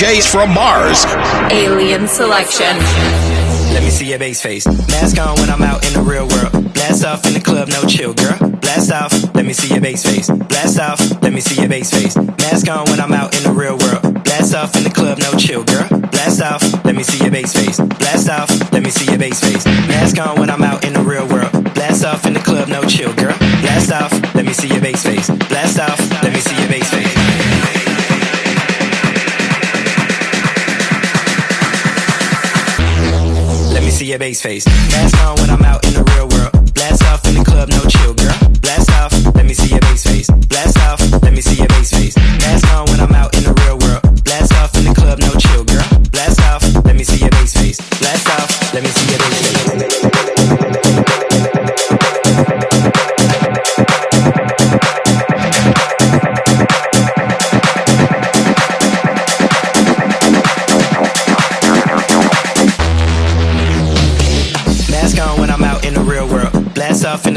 DJs from Mars. Alien Selection. Let me see your bass face. Mask on when I'm out in the real world. Blast off in the club, no chill, girl. Blast off, let me see your bass face. Blast off, let me see your bass face. Mask on when I'm out in the real world. Blast off in the club, no chill, girl. Blast off, let me see your bass face. Blast off, let me see your bass face. Mask on when I'm out in the real world. Blast off in the club, no chill, girl. Blast off, let me see your bass face. Blast off, let me see your bass face. Your bass face. Mask on when I'm out in the real world. Blast off in the club, no chill, girl. Blast off, let me see your bass face. Blast off, let me see your bass face. Mask on when I'm out in the real world. Blast off in the club, no chill, girl. Blast off, let me see your bass face. Blast off,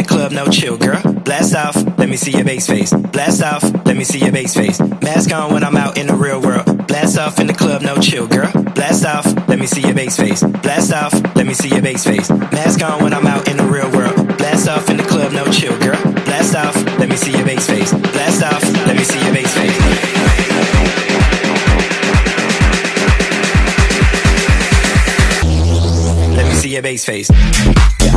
the club, no chill, girl. Blast off, let me see your bass face. Blast off, let me see your bass face. Mask on when I'm out in the real world. Blast off in the club, no chill, girl. Blast off, let me see your bass face. Blast off, let me see your bass face. Mask on when I'm out in the real world. Blast off in the club, no chill, girl. Blast off, let me see your bass face. Blast off, let me see your bass face. Let me see your bass face. Yeah.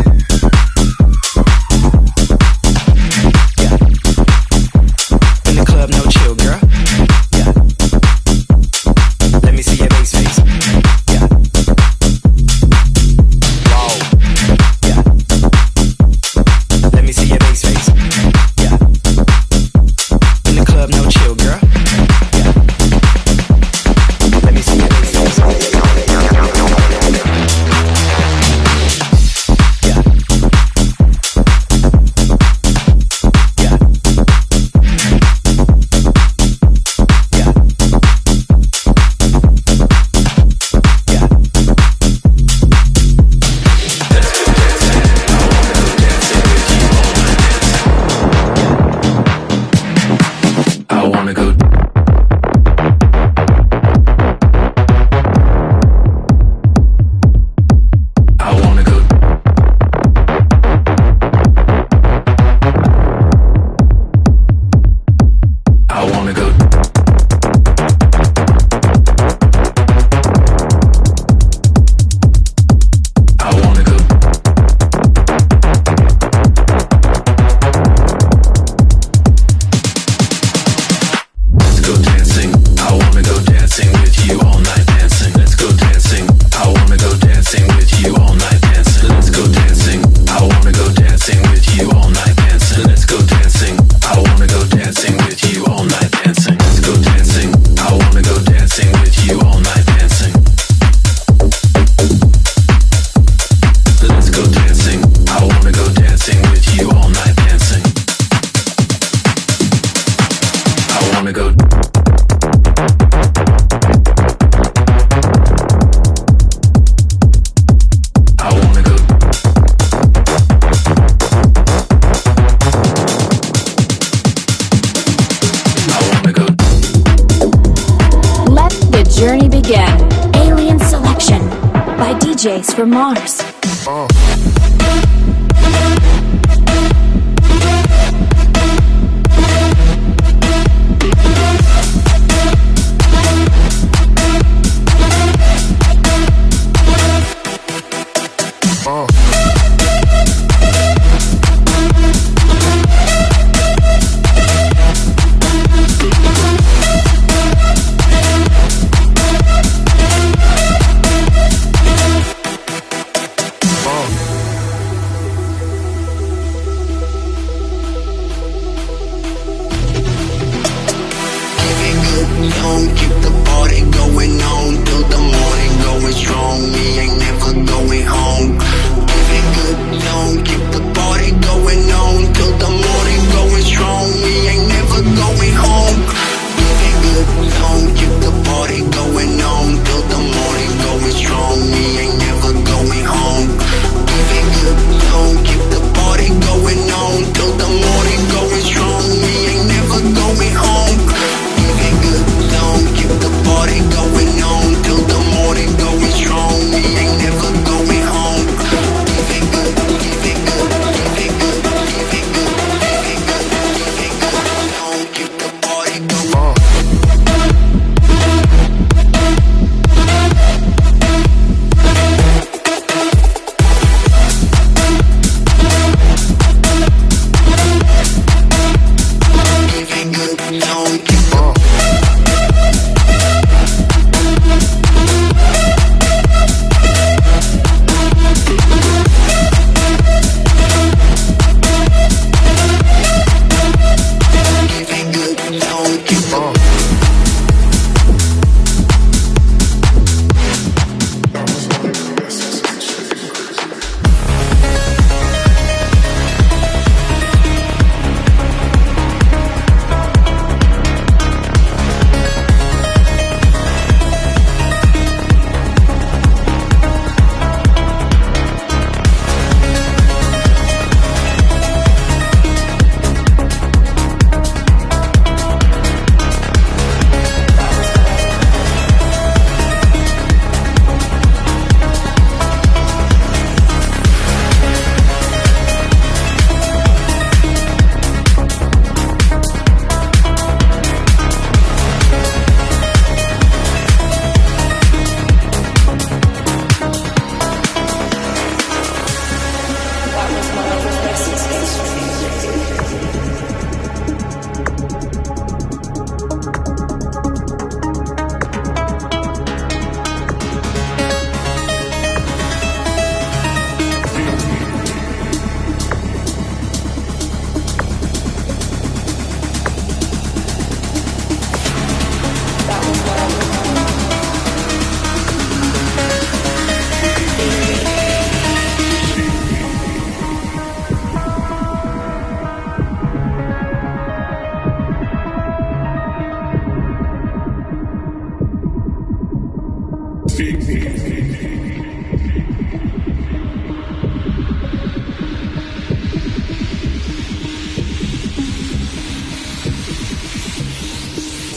DJs from Mars. Uh.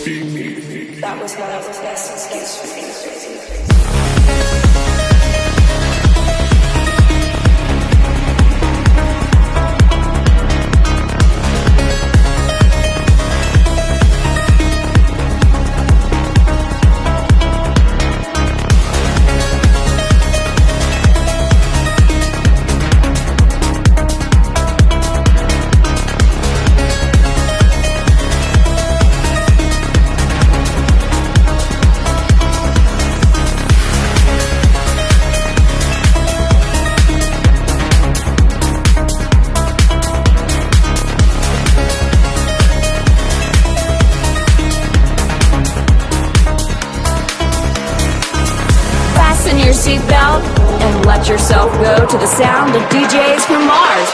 That was my best excuse for me. to the sound of DJs from Mars.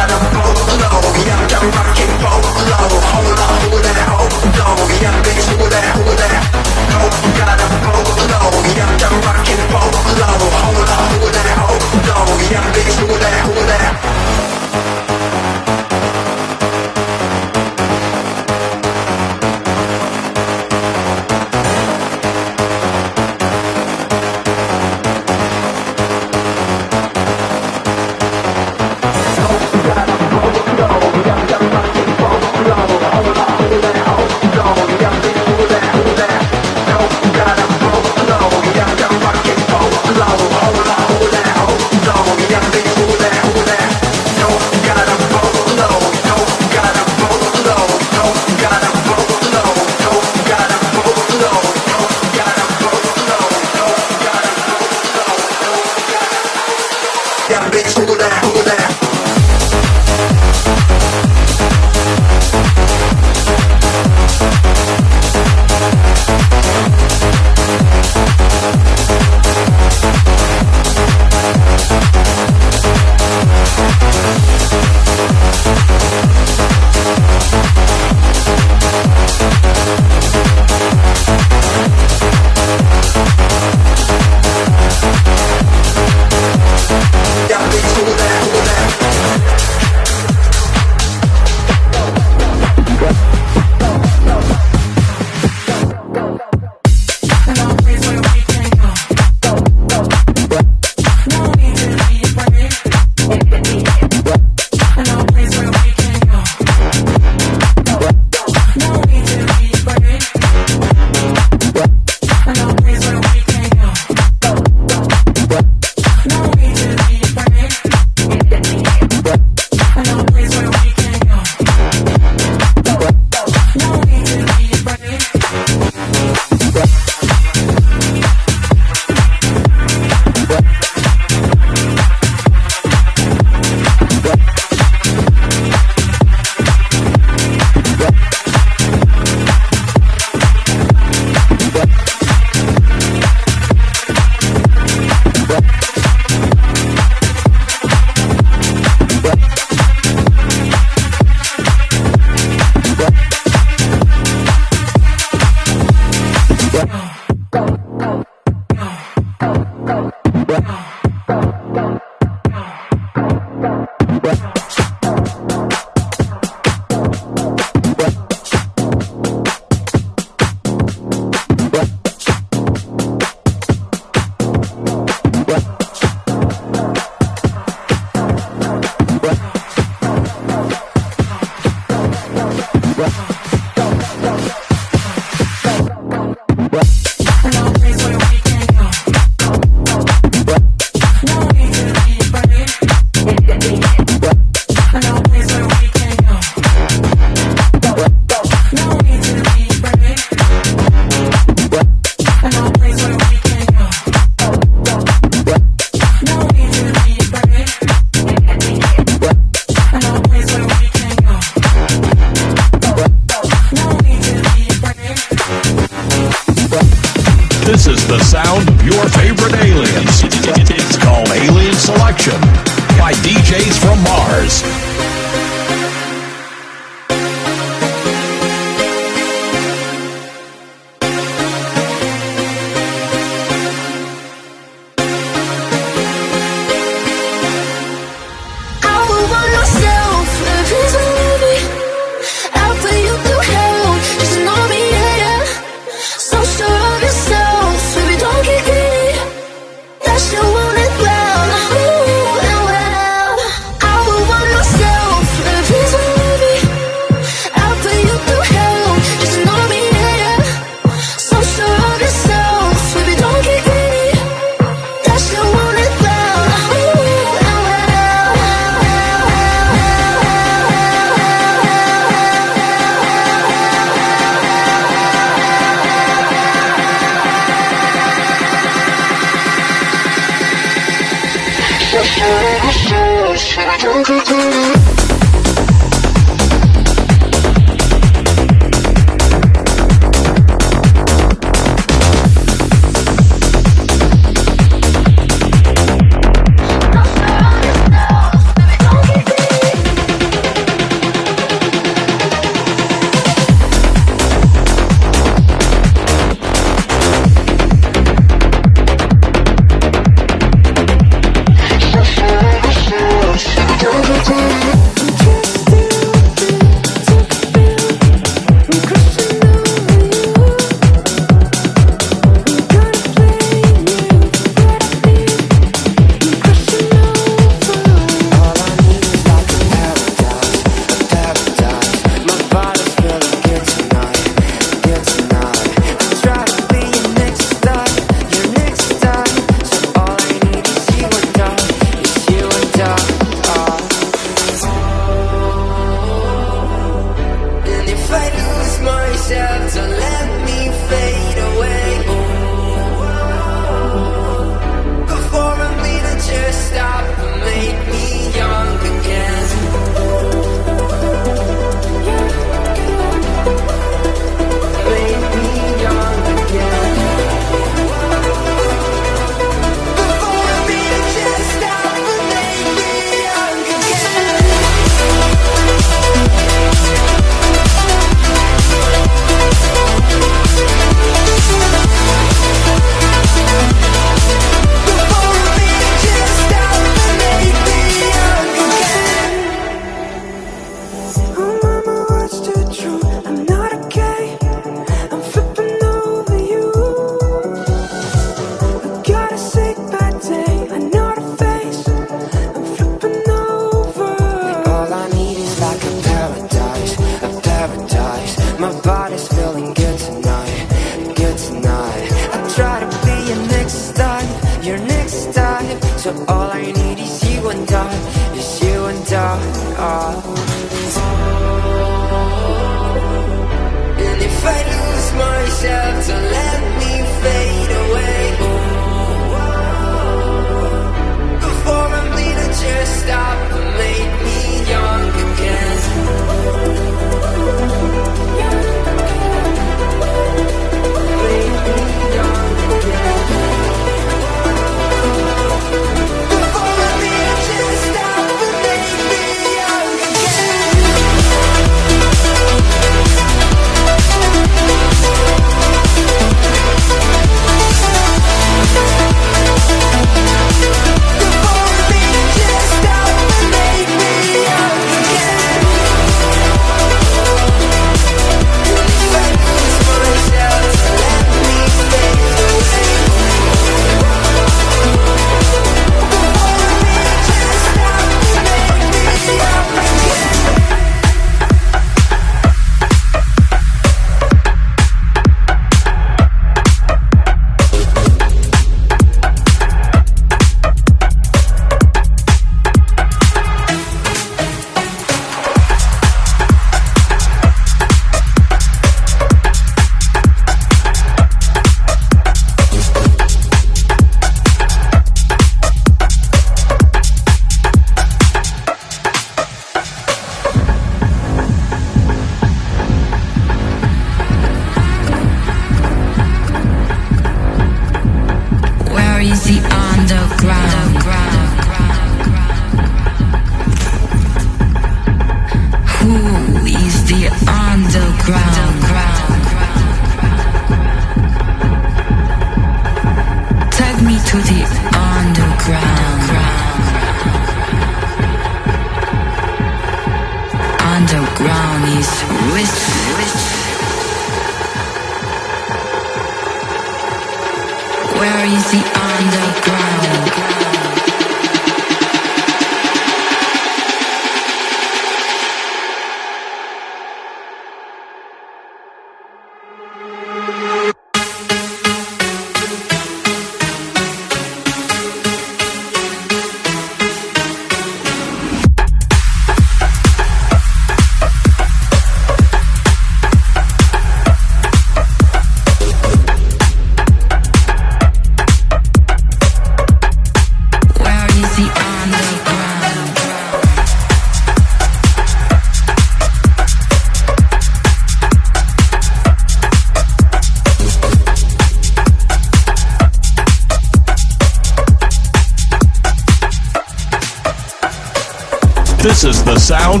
Follow,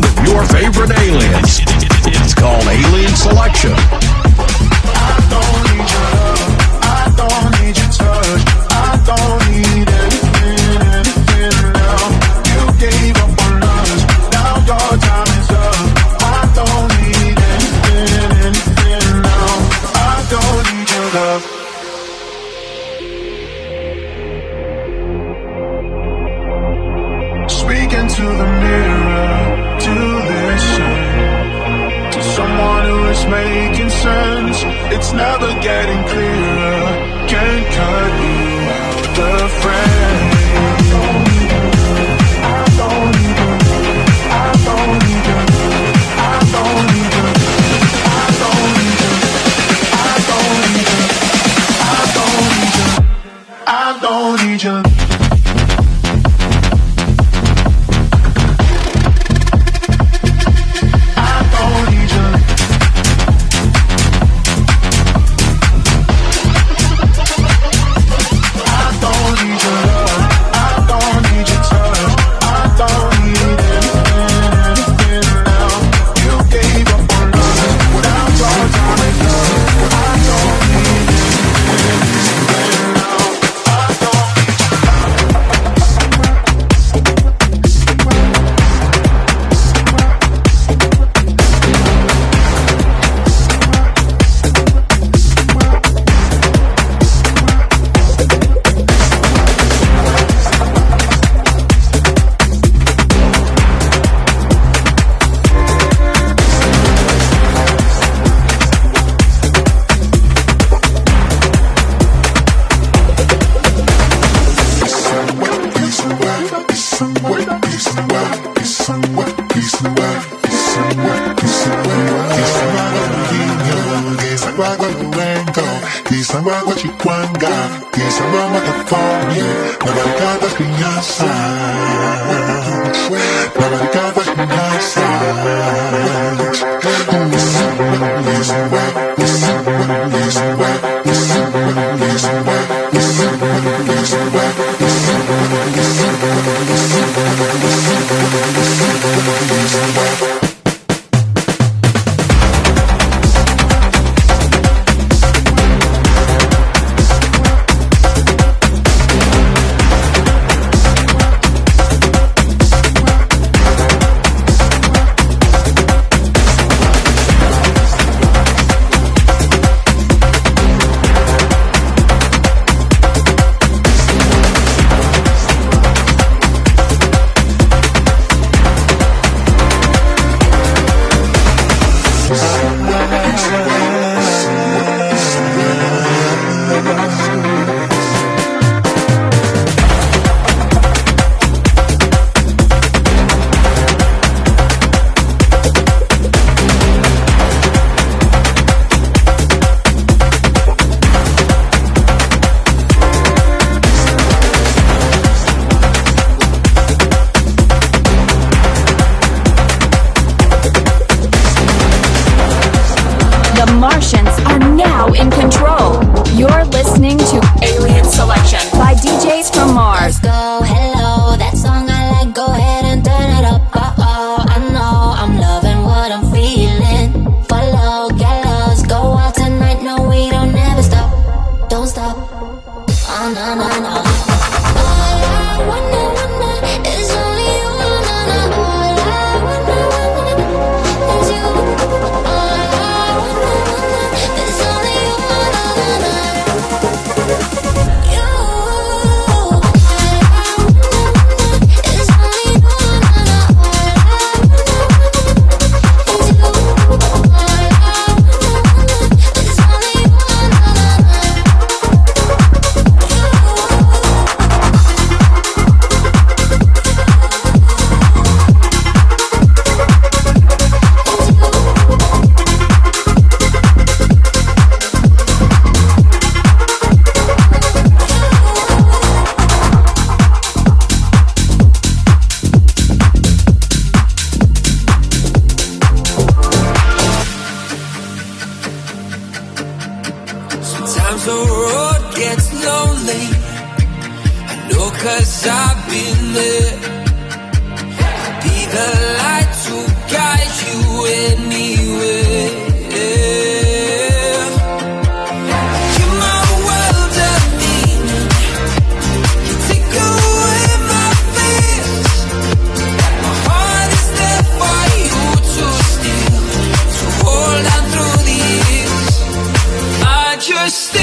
again.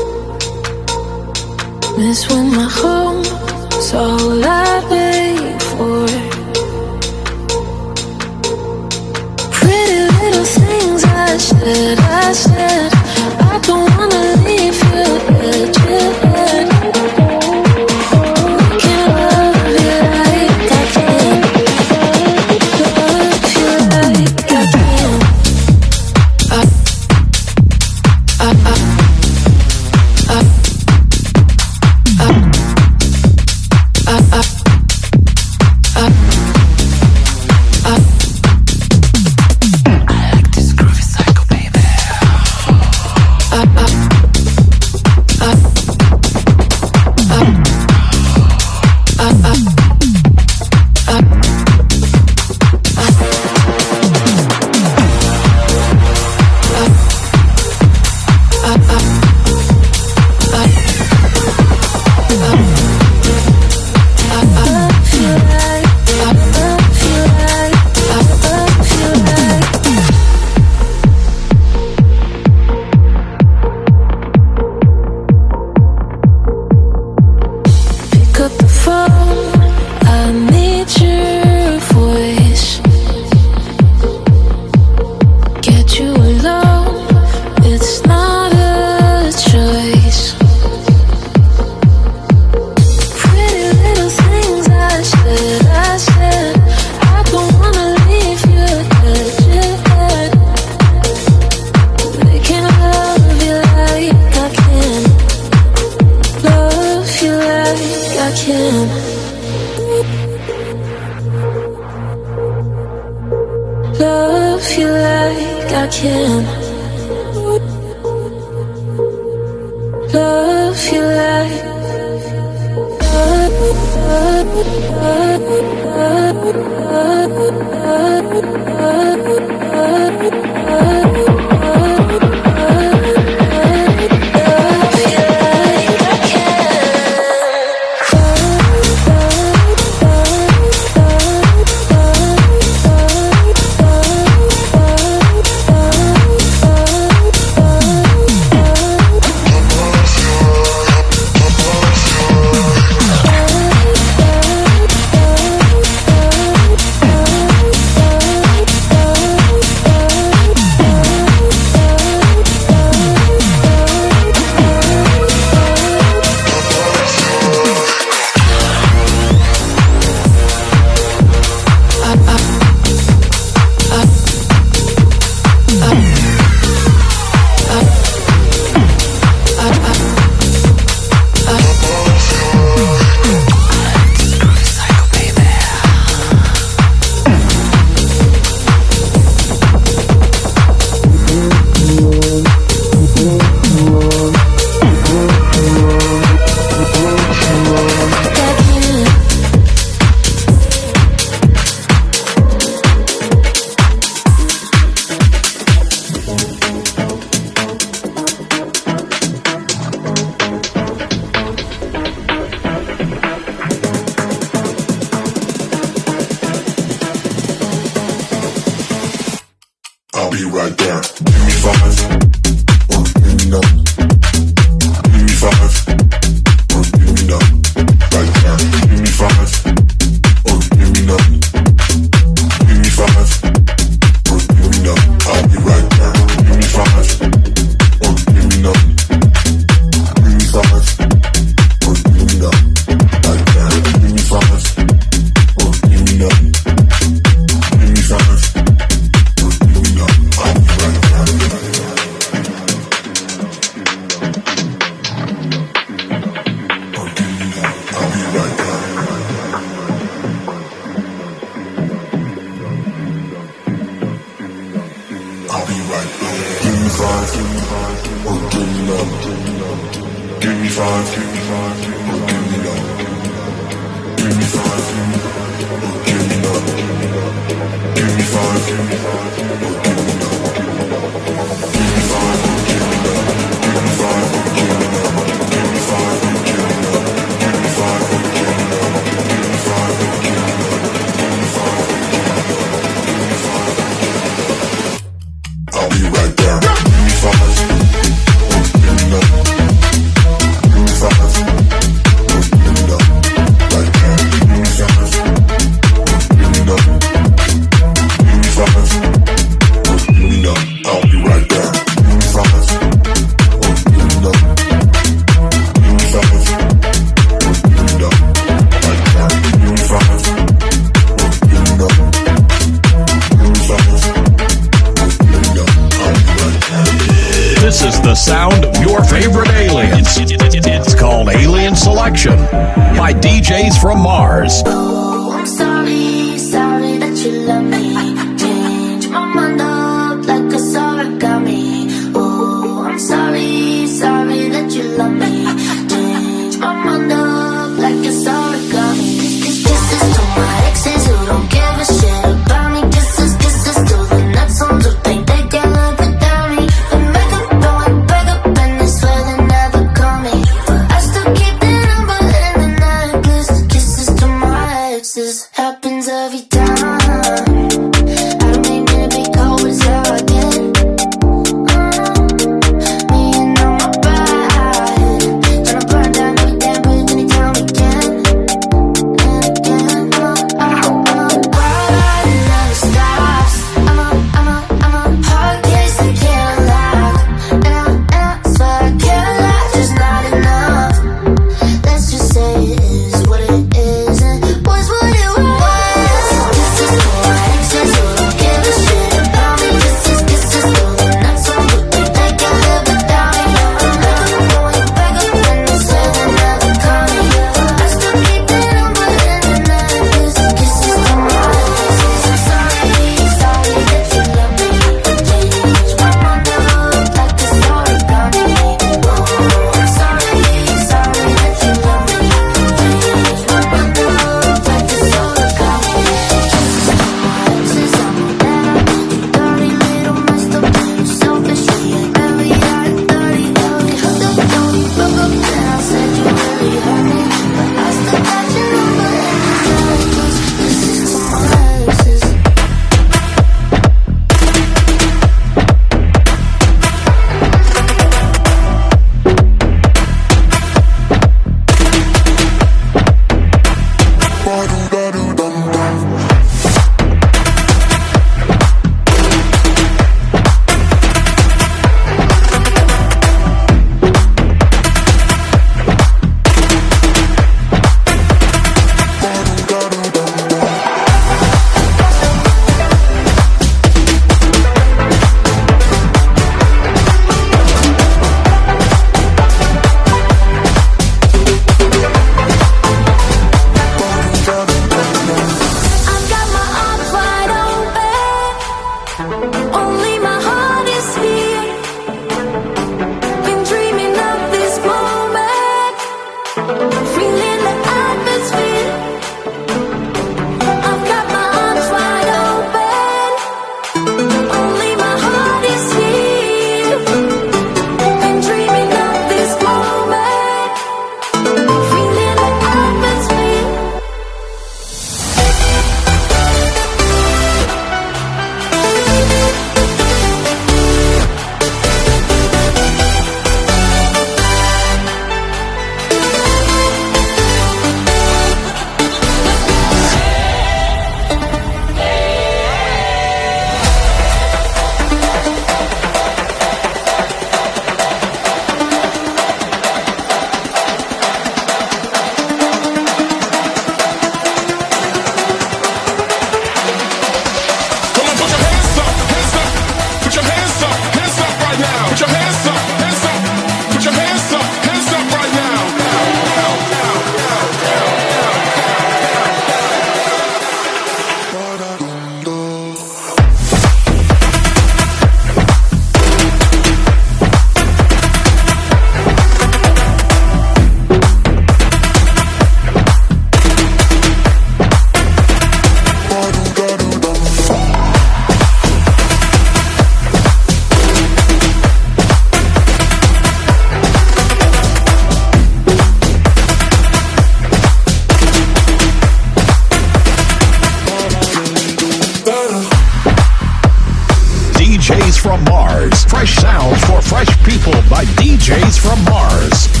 fresh sounds for fresh people by DJs from Mars.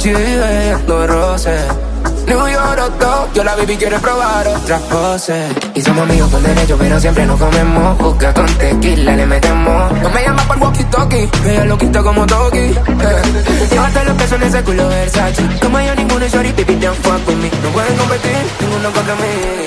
Gucci roce. New York, yo la baby quiere probar otras. Y somos amigos con derecho, pero siempre nos comemos. Busca con tequila, le metemos. No me llamas por walkie-talkie, ella lo quita como Toki. Eh. Llévate los pesos en ese culo Versace. Como yo, ninguno es shorty, pipi, don't fuck with me. No pueden competir, ninguno contra mí.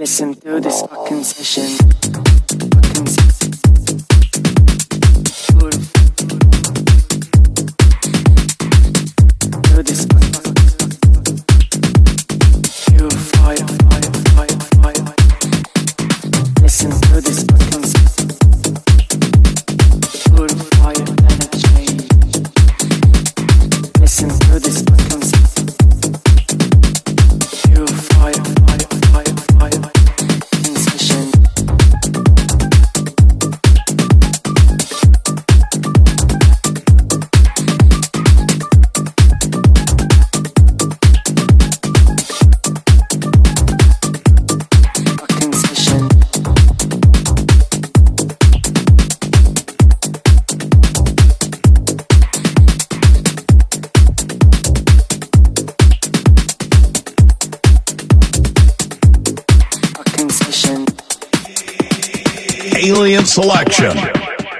Listen to this fucking session. selection.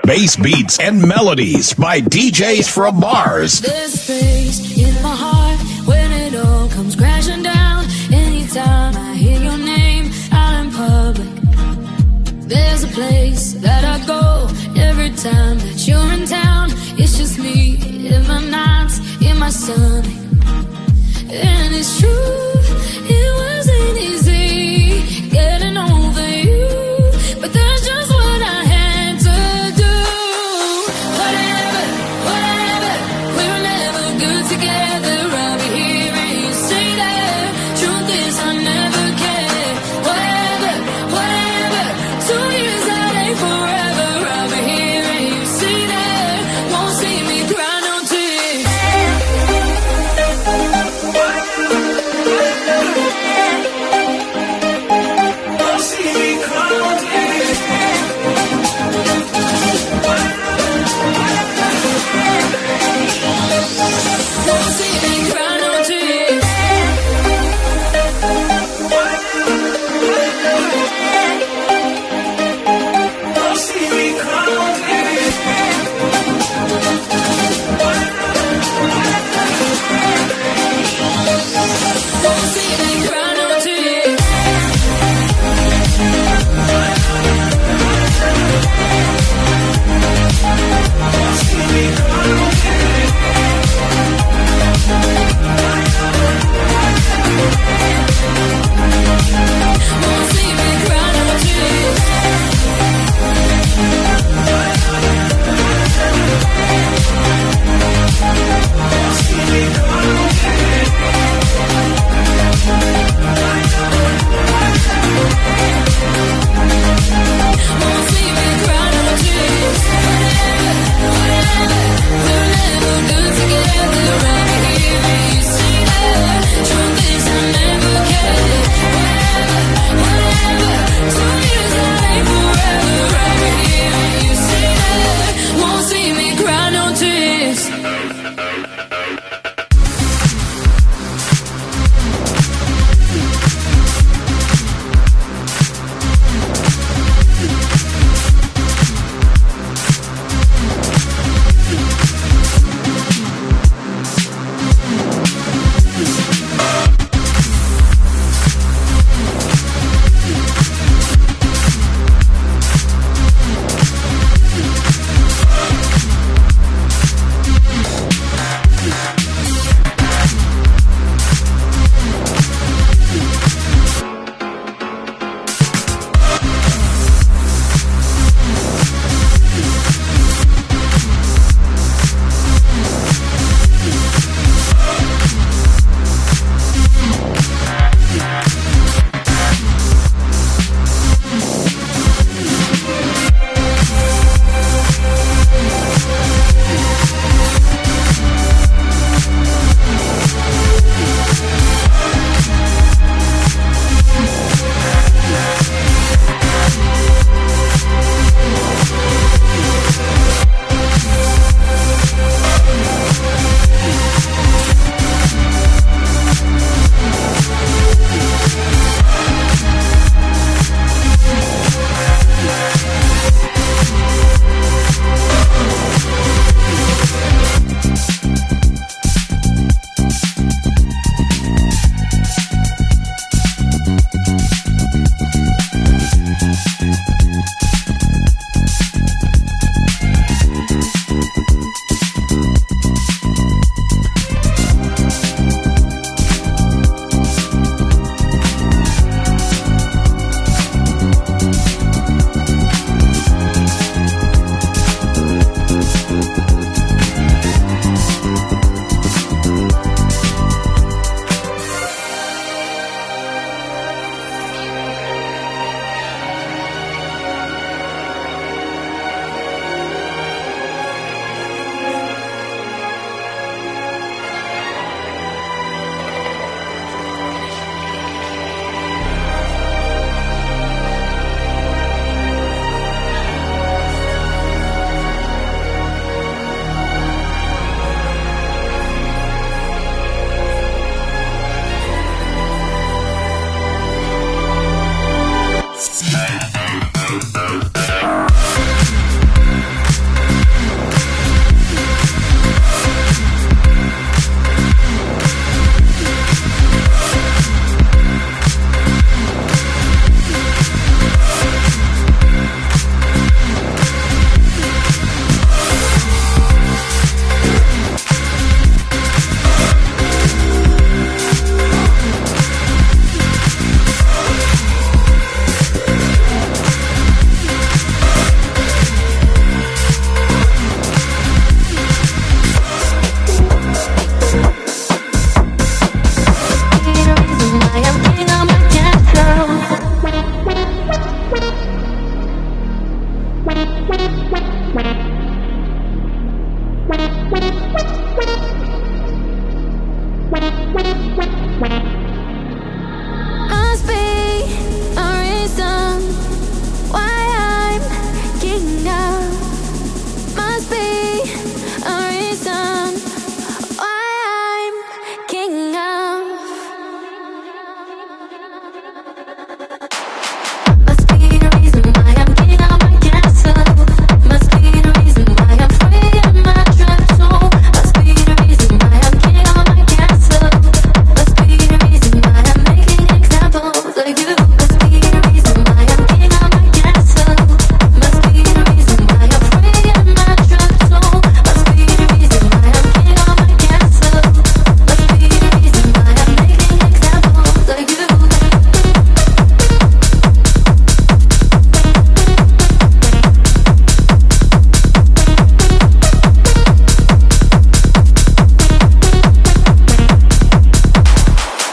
Bass beats and melodies by DJs from Mars. There's space in my heart when it all comes crashing down. Anytime I hear your name out in public, there's a place that I go every time that you're in town. It's just me in my nights, in my stomach, and it's true.